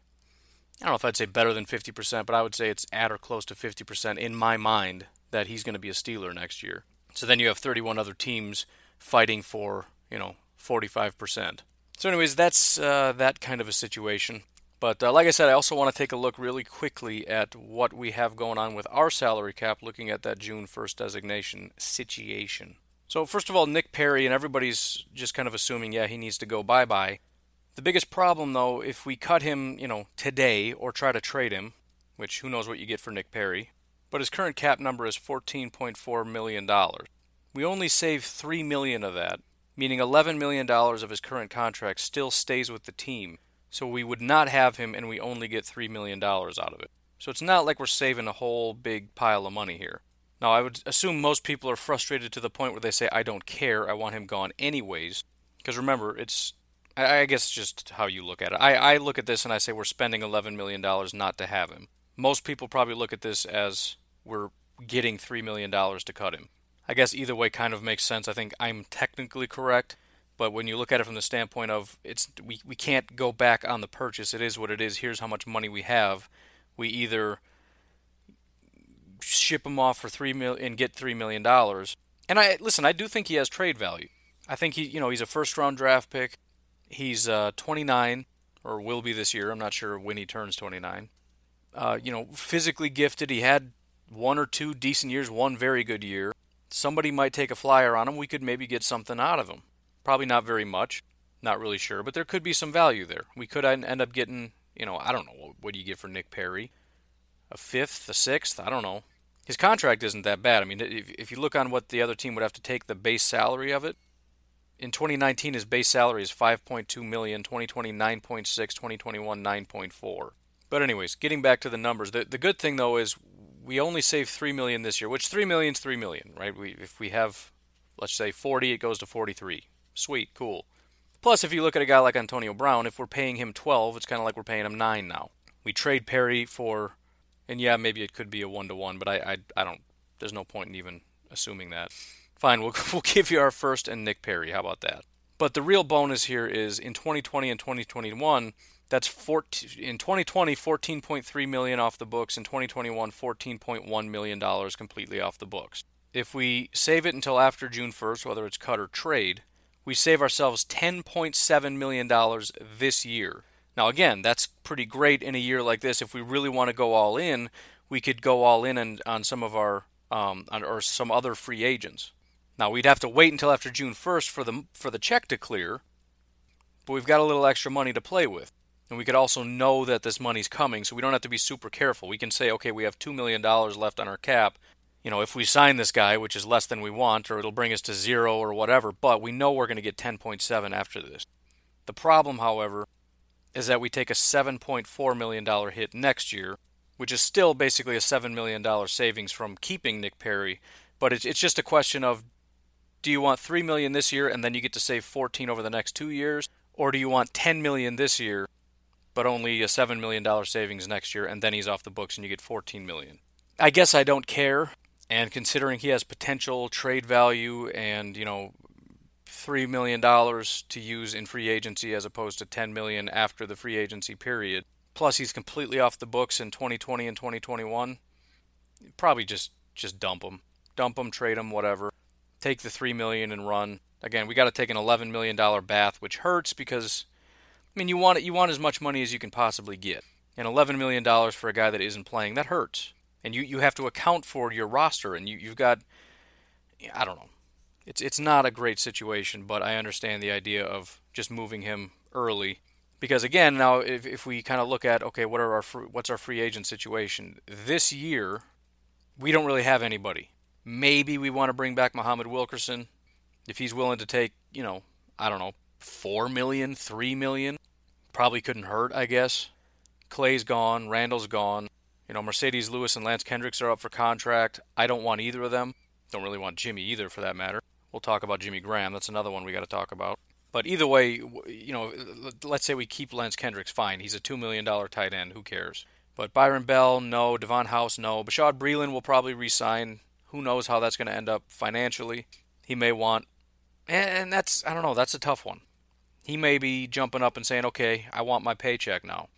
I don't know if I'd say better than 50%, but I would say it's at or close to 50% in my mind that he's going to be a Steeler next year. So then you have 31 other teams fighting for, you know, 45%. So, anyways, that's uh, that kind of a situation. But uh, like I said, I also want to take a look really quickly at what we have going on with our salary cap, looking at that June 1st designation situation. So, first of all, Nick Perry, and everybody's just kind of assuming, yeah, he needs to go bye bye. The biggest problem, though, if we cut him, you know, today or try to trade him, which who knows what you get for Nick Perry, but his current cap number is $14.4 million. We only save 3 million of that meaning $11 million of his current contract still stays with the team. So we would not have him and we only get $3 million out of it. So it's not like we're saving a whole big pile of money here. Now, I would assume most people are frustrated to the point where they say, I don't care, I want him gone anyways. Because remember, it's, I guess just how you look at it. I, I look at this and I say, we're spending $11 million not to have him. Most people probably look at this as we're getting $3 million to cut him. I guess either way kind of makes sense. I think I'm technically correct, but when you look at it from the standpoint of it's we, we can't go back on the purchase. It is what it is. Here's how much money we have. We either ship him off for three mil and get three million dollars. And I listen. I do think he has trade value. I think he, you know, he's a first round draft pick. He's uh, 29 or will be this year. I'm not sure when he turns 29. Uh, you know, physically gifted. He had one or two decent years, one very good year somebody might take a flyer on him. We could maybe get something out of him. Probably not very much. Not really sure, but there could be some value there. We could end up getting, you know, I don't know, what do you get for Nick Perry? A fifth, a sixth? I don't know. His contract isn't that bad. I mean, if, if you look on what the other team would have to take the base salary of it, in 2019 his base salary is 5.2 million, 2020 9.6, 2021 9.4. But anyways, getting back to the numbers, the the good thing though is we only save three million this year, which three million is three million, right? We if we have let's say 40, it goes to 43. Sweet, cool. Plus, if you look at a guy like Antonio Brown, if we're paying him 12, it's kind of like we're paying him nine now. We trade Perry for, and yeah, maybe it could be a one to one, but I, I I don't. There's no point in even assuming that. Fine, we'll we'll give you our first and Nick Perry. How about that? But the real bonus here is in 2020 and 2021 that's 14, in 2020 14.3 million off the books. In 2021 14.1 million dollars completely off the books. If we save it until after june 1st whether it's cut or trade we save ourselves 10.7 million dollars this year. Now again that's pretty great in a year like this. If we really want to go all in we could go all in on, on some of our um, or some other free agents Now we'd have to wait until after June 1st for the for the check to clear, but we've got a little extra money to play with. And we could also know that this money's coming, so we don't have to be super careful. We can say, okay, we have $2 million left on our cap. You know, if we sign this guy, which is less than we want, or it'll bring us to zero or whatever, but we know we're going to get 10.7 after this. The problem, however, is that we take a $7.4 million hit next year, which is still basically a $7 million savings from keeping Nick Perry. But it's, it's just a question of do you want 3 million this year and then you get to save 14 over the next 2 years or do you want 10 million this year but only a 7 million dollar savings next year and then he's off the books and you get 14 million. I guess I don't care and considering he has potential trade value and, you know, 3 million dollars to use in free agency as opposed to 10 million after the free agency period. Plus he's completely off the books in 2020 and 2021. Probably just just dump him. Dump him, trade him, whatever take the three million and run. Again, we got to take an eleven million dollar bath, which hurts because I mean you want it, you want as much money as you can possibly get. And eleven million dollars for a guy that isn't playing, that hurts. And you, you have to account for your roster and you, you've got I don't know. It's it's not a great situation, but I understand the idea of just moving him early. Because again, now if, if we kind of look at okay, what are our what's our free agent situation this year? We don't really have anybody. Maybe we want to bring back Muhammad Wilkerson if he's willing to take, you know, I don't know, four million, three million. Probably couldn't hurt, I guess. Clay's gone, Randall's gone. You know, Marcedes Lewis and Lance Kendricks are up for contract. I don't want either of them. Don't really want Jimmy either, for that matter. We'll talk about Jimmy Graham. That's another one we got to talk about. But either way, you know, let's say we keep Lance Kendricks. Fine, he's a two million dollar tight end. Who cares? But Byron Bell, no. Devon House, no. Bashaud Breeland will probably resign. Who knows how that's going to end up financially? He may want, and that's, I don't know, that's a tough one. He may be jumping up and saying, okay, I want my paycheck now.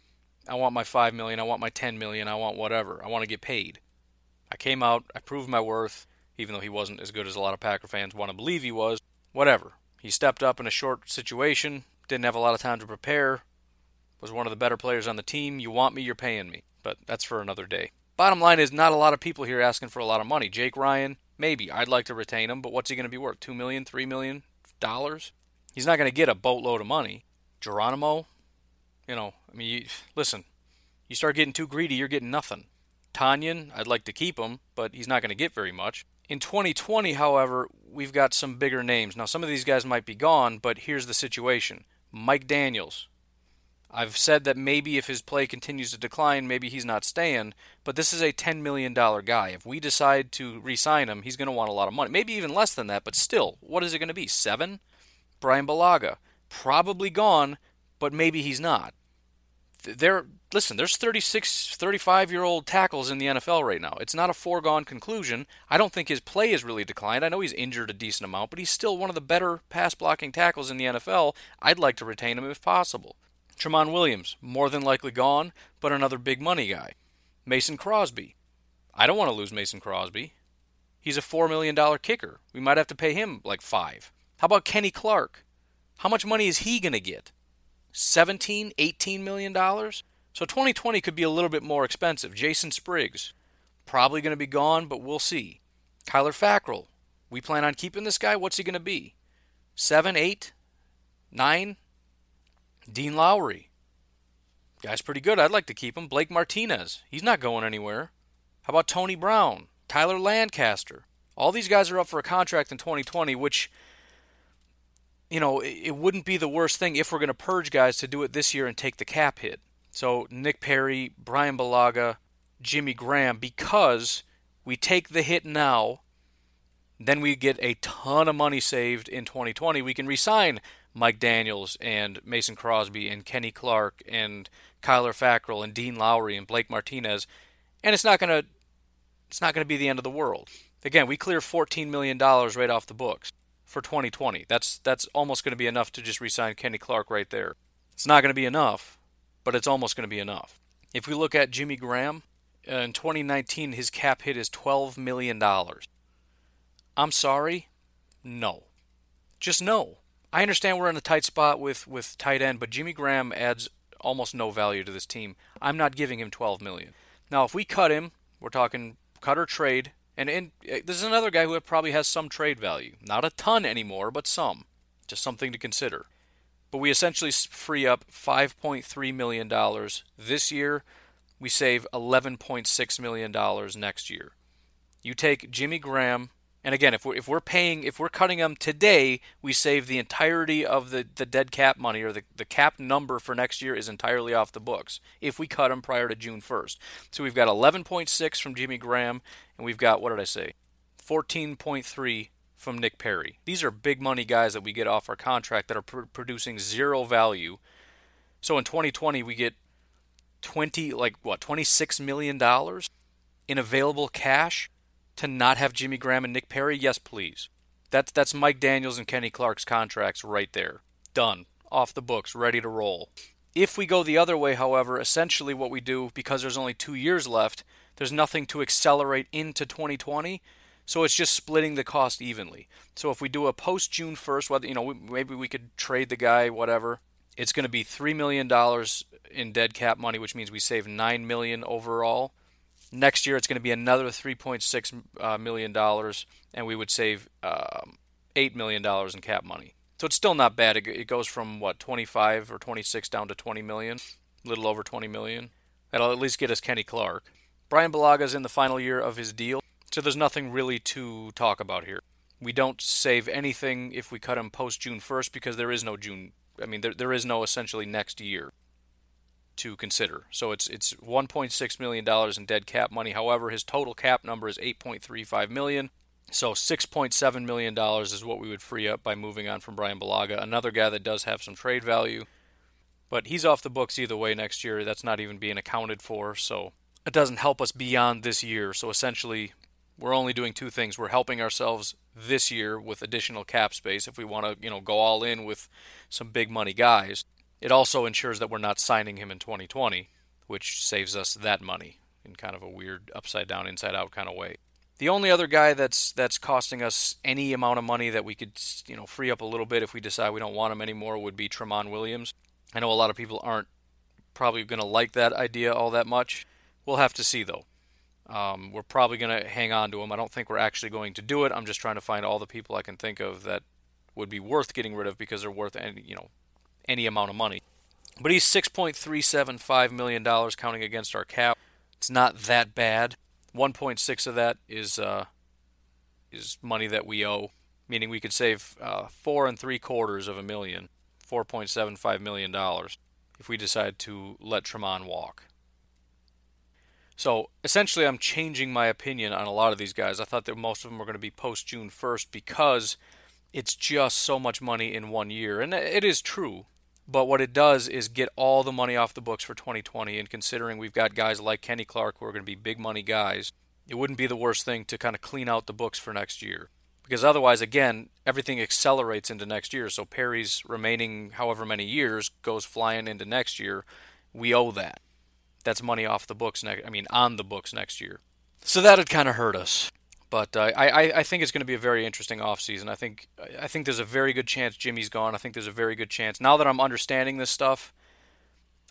I want my 5 million, I want my 10 million, I want whatever. I want to get paid. I came out, I proved my worth, even though he wasn't as good as a lot of Packer fans want to believe he was. Whatever. He stepped up in a short situation, didn't have a lot of time to prepare, was one of the better players on the team. You want me, you're paying me. But that's for another day. Bottom line is, not a lot of people here asking for a lot of money. Jake Ryan, maybe. I'd like to retain him, but what's he going to be worth? $2 million, $3 million? He's not going to get a boatload of money. Geronimo, you know, I mean, you, listen, you start getting too greedy, you're getting nothing. Tonyan, I'd like to keep him, but he's not going to get very much. In 2020, however, we've got some bigger names. Now, some of these guys might be gone, but here's the situation Mike Daniels, I've said that maybe if his play continues to decline, maybe he's not staying, but this is a $10 million guy. If we decide to re sign him, he's going to want a lot of money. Maybe even less than that, but still, what is it going to be? Seven? Brian Bulaga, Probably gone, but maybe he's not. There, listen, there's 36, 35 year old tackles in the NFL right now. It's not a foregone conclusion. I don't think his play has really declined. I know he's injured a decent amount, but he's still one of the better pass blocking tackles in the NFL. I'd like to retain him if possible. Tramon Williams, more than likely gone, but another big money guy. Mason Crosby. I don't want to lose Mason Crosby. He's a $4 million kicker. We might have to pay him like five. How about Kenny Clark? How much money is he going to get? 17, 18 million dollars? So 2020 could be a little bit more expensive. Jason Spriggs, probably going to be gone, but we'll see. Kyler Fackrell, we plan on keeping this guy. What's he going to be? Seven, eight, nine? Dean Lowry. Guy's pretty good. I'd like to keep him. Blake Martinez. He's not going anywhere. How about Tony Brown? Tyler Lancaster? All these guys are up for a contract in 2020, which, you know, it wouldn't be the worst thing if we're going to purge guys to do it this year and take the cap hit. So Nick Perry, Brian Bulaga, Jimmy Graham, because we take the hit now, then we get a ton of money saved in 2020. We can resign Mike Daniels and Mason Crosby and Kenny Clark and Kyler Fackrell and Dean Lowry and Blake Martinez, and it's not gonna it's not gonna be the end of the world. Again, we clear fourteen million dollars right off the books for 2020. That's that's almost going to be enough to just resign Kenny Clark right there. It's not going to be enough, but it's almost going to be enough. If we look at Jimmy Graham uh, in 2019, his cap hit is 12 million dollars. I'm sorry, no, just no. I understand we're in a tight spot with with tight end, but Jimmy Graham adds almost no value to this team. I'm not giving him 12 million. Now, if we cut him, we're talking cut or trade, And, and uh, this is another guy who probably has some trade value. Not a ton anymore, but some. Just something to consider. But we essentially free up $5.3 million this year. We save $11.6 million next year. You take Jimmy Graham, and again, if we're, if we're paying, if we're cutting them today, we save the entirety of the, the dead cap money, or the, the cap number for next year is entirely off the books if we cut them prior to June 1st. So we've got 11.6 from Jimmy Graham, and we've got, what did I say? 14.3 from Nick Perry. These are big money guys that we get off our contract that are pr- producing zero value. So in 2020, we get 20, like what, 26 million dollars in available cash to not have Jimmy Graham and Nick Perry? Yes, please. That's that's Mike Daniels and Kenny Clark's contracts right there. Done. Off the books, ready to roll. If we go the other way, however, essentially what we do, because there's only two years left, there's nothing to accelerate into 2020. So it's just splitting the cost evenly. So if we do a post June 1st, whether you know maybe we could trade the guy, whatever. It's going to be three million dollars in dead cap money, which means we save nine million overall. Next year, it's going to be another 3.6 uh, million dollars, and we would save um, eight million dollars in cap money. So it's still not bad. It, goes from what 25 or 26 down to 20 million, a little over 20 million. That'll at least get us Kenny Clark. Brian Bulaga's in the final year of his deal. So there's nothing really to talk about here. We don't save anything if we cut him post June 1st because there is no June. I mean, there, there is no essentially next year to consider. So it's it's 1.6 million dollars in dead cap money. However, his total cap number is 8.35 million. So 6.7 million dollars is what we would free up by moving on from Brian Bulaga, another guy that does have some trade value. But he's off the books either way next year. That's not even being accounted for, so it doesn't help us beyond this year. So essentially, we're only doing two things. We're helping ourselves this year with additional cap space if we want to, you know, go all in with some big money guys. It also ensures that we're not signing him in 2020, which saves us that money in kind of a weird upside down inside out kind of way. The only other guy that's that's costing us any amount of money that we could, you know, free up a little bit if we decide we don't want him anymore would be Tramon Williams. I know a lot of people aren't probably going to like that idea all that much. We'll have to see though. Um, we're probably going to hang on to him. I don't think we're actually going to do it. I'm just trying to find all the people I can think of that would be worth getting rid of because they're worth any, you know, any amount of money. But he's 6.375 million dollars counting against our cap. It's not that bad. 1.6 of that is uh, is money that we owe, meaning we could save uh, four and three quarters of a million, 4.75 million dollars, if we decide to let Tramon walk. So essentially, I'm changing my opinion on a lot of these guys. I thought that most of them were going to be post June 1st because it's just so much money in one year. And it is true. But what it does is get all the money off the books for 2020. And considering we've got guys like Kenny Clark who are going to be big money guys, it wouldn't be the worst thing to kind of clean out the books for next year. Because otherwise, again, everything accelerates into next year. So Perry's remaining however many years goes flying into next year. We owe that that's money off the books next. I mean, on the books next year. So that'd kind of hurt us. But uh, I, I think it's going to be a very interesting offseason. I think I think there's a very good chance Jimmy's gone. I think there's a very good chance now that I'm understanding this stuff.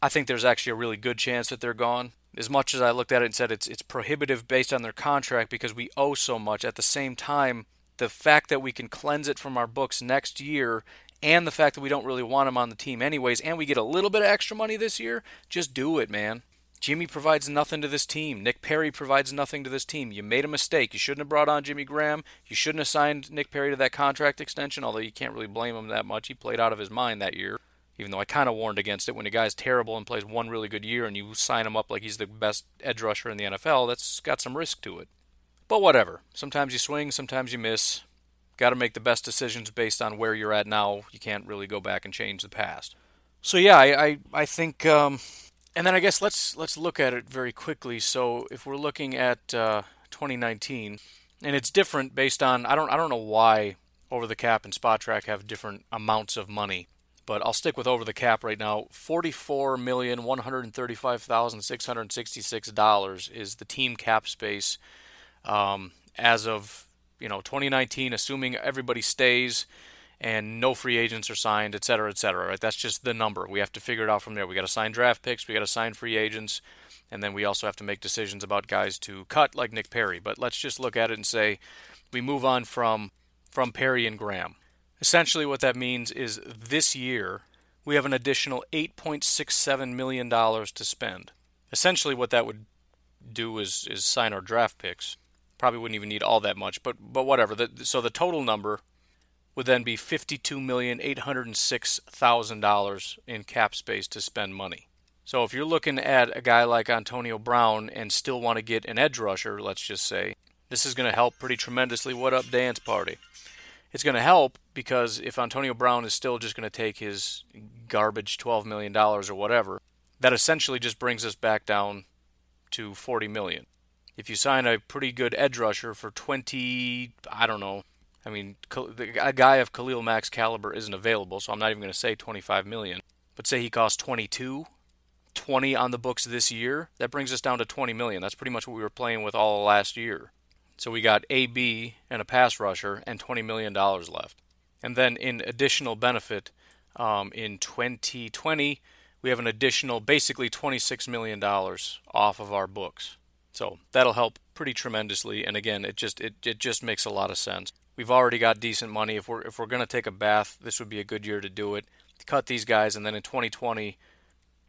I think there's actually a really good chance that they're gone. As much as I looked at it and said it's it's prohibitive based on their contract because we owe so much. At the same time, the fact that we can cleanse it from our books next year and the fact that we don't really want him on the team anyways, and we get a little bit of extra money this year, just do it, man. Jimmy provides nothing to this team. Nick Perry provides nothing to this team. You made a mistake. You shouldn't have brought on Jimmy Graham. You shouldn't have signed Nick Perry to that contract extension, although you can't really blame him that much. He played out of his mind that year, even though I kind of warned against it. When a guy's terrible and plays one really good year and you sign him up like he's the best edge rusher in the NFL, that's got some risk to it. But whatever. Sometimes you swing, sometimes you miss. Got to make the best decisions based on where you're at now. You can't really go back and change the past. So yeah, I I, I think um, and then I guess let's let's look at it very quickly. So if we're looking at uh, 2019, and it's different based on I don't I don't know why over the cap and Spotrac have different amounts of money, but I'll stick with over the cap right now. Forty-four million one hundred thirty-five thousand six hundred sixty-six dollars is the team cap space um, as of you know 2019, assuming everybody stays and no free agents are signed, et cetera, et cetera. Right? That's just the number. We have to figure it out from there. We got to sign draft picks. We got to sign free agents. And then we also have to make decisions about guys to cut, like Nick Perry. But let's just look at it and say we move on from from Perry and Graham. Essentially, what that means is this year we have an additional $8.67 million to spend. Essentially, what that would do is, is sign our draft picks. Probably wouldn't even need all that much, but but whatever. The, so the total number would then be fifty-two million eight hundred six thousand dollars in cap space to spend money. So if you're looking at a guy like Antonio Brown and still want to get an edge rusher, let's just say, this is going to help pretty tremendously. What up, dance party? It's going to help because if Antonio Brown is still just going to take his garbage $12 million or whatever, that essentially just brings us back down to 40 million. If you sign a pretty good edge rusher for 20, I don't know. I mean, a guy of Khalil Mack's caliber isn't available, so I'm not even going to say 25 million. But say he costs 22, 20 on the books this year, that brings us down to 20 million. That's pretty much what we were playing with all last year. So we got AB and a pass rusher and $20 million left. And then in additional benefit, um, in 2020, we have an additional basically $26 million off of our books. So that'll help pretty tremendously. And again, it just it, it just makes a lot of sense. We've already got decent money. If we're if we're gonna take a bath, this would be a good year to do it. Cut these guys, and then in 2020,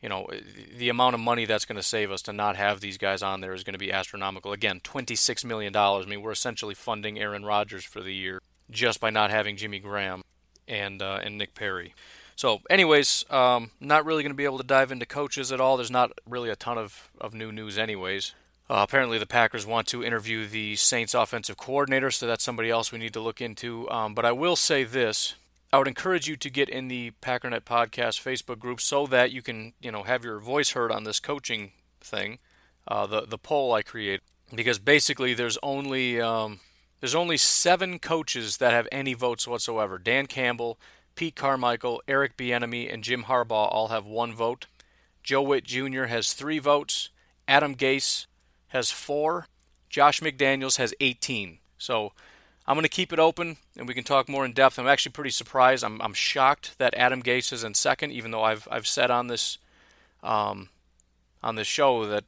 you know, the amount of money that's going to save us to not have these guys on there is going to be astronomical. Again, $26 million. I mean, we're essentially funding Aaron Rodgers for the year just by not having Jimmy Graham and uh, and Nick Perry. So, anyways, um, not really going to be able to dive into coaches at all. There's not really a ton of, of new news, anyways. Uh, apparently, the Packers want to interview the Saints offensive coordinator, so that's somebody else we need to look into. Um, but I will say this I would encourage you to get in the Packernet Podcast Facebook group so that you can, you know, have your voice heard on this coaching thing, uh, the the poll I create. Because basically, there's only um, there's only seven coaches that have any votes whatsoever. Dan Campbell, Pete Carmichael, Eric Bieniemy, and Jim Harbaugh all have one vote. Joe Whitt Jr. has three votes. Adam Gase has four. Josh McDaniels has 18. So I'm going to keep it open, and we can talk more in depth. I'm actually pretty surprised. I'm, I'm shocked that Adam Gase is in second, even though I've I've said on this um, on this show that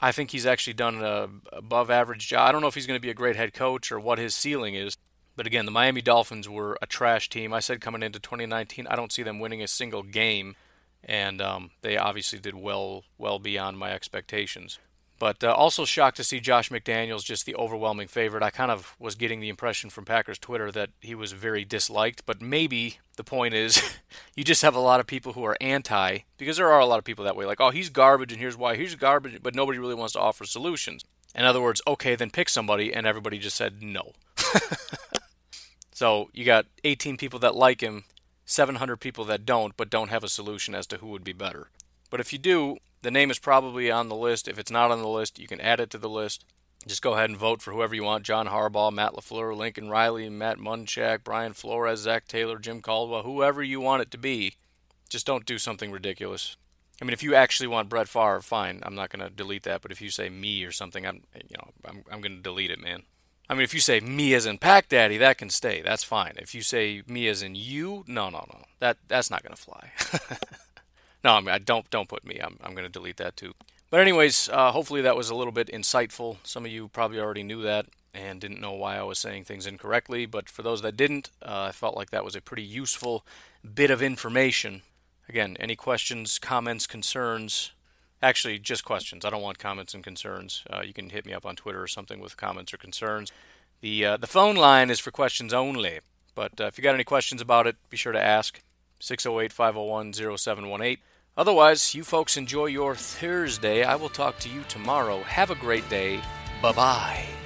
I think he's actually done an above average job. I don't know if he's going to be a great head coach or what his ceiling is. But again, the Miami Dolphins were a trash team. I said coming into 2019, I don't see them winning a single game, and um, they obviously did well, well beyond my expectations. But uh, also shocked to see Josh McDaniels just the overwhelming favorite. I kind of was getting the impression from Packers Twitter that he was very disliked, but maybe the point is you just have a lot of people who are anti because there are a lot of people that way like, "Oh, he's garbage and here's why. He's garbage," but nobody really wants to offer solutions. In other words, okay, then pick somebody and everybody just said no. So you got 18 people that like him, 700 people that don't, but don't have a solution as to who would be better. But if you do, the name is probably on the list. If it's not on the list, you can add it to the list. Just go ahead and vote for whoever you want John Harbaugh, Matt LaFleur, Lincoln Riley, Matt Munchak, Brian Flores, Zac Taylor, Jim Caldwell, whoever you want it to be. Just don't do something ridiculous. I mean, if you actually want Brett Favre, fine. I'm not going to delete that. But if you say me or something, I'm, you know, I'm, I'm going to delete it, man. I mean, if you say me as in Pack Daddy, that can stay. That's fine. If you say me as in you, no, no, no, that that's not gonna fly. no, I mean, I don't don't put me. I'm I'm gonna delete that too. But anyways, uh, hopefully that was a little bit insightful. Some of you probably already knew that and didn't know why I was saying things incorrectly. But for those that didn't, uh, I felt like that was a pretty useful bit of information. Again, any questions, comments, concerns, Actually, just questions. I don't want comments and concerns. Uh, you can hit me up on Twitter or something with comments or concerns. The uh, the phone line is for questions only. But uh, if you got any questions about it, be sure to ask. 608 501 0718. Otherwise, you folks enjoy your Thursday. I will talk to you tomorrow. Have a great day. Bye bye.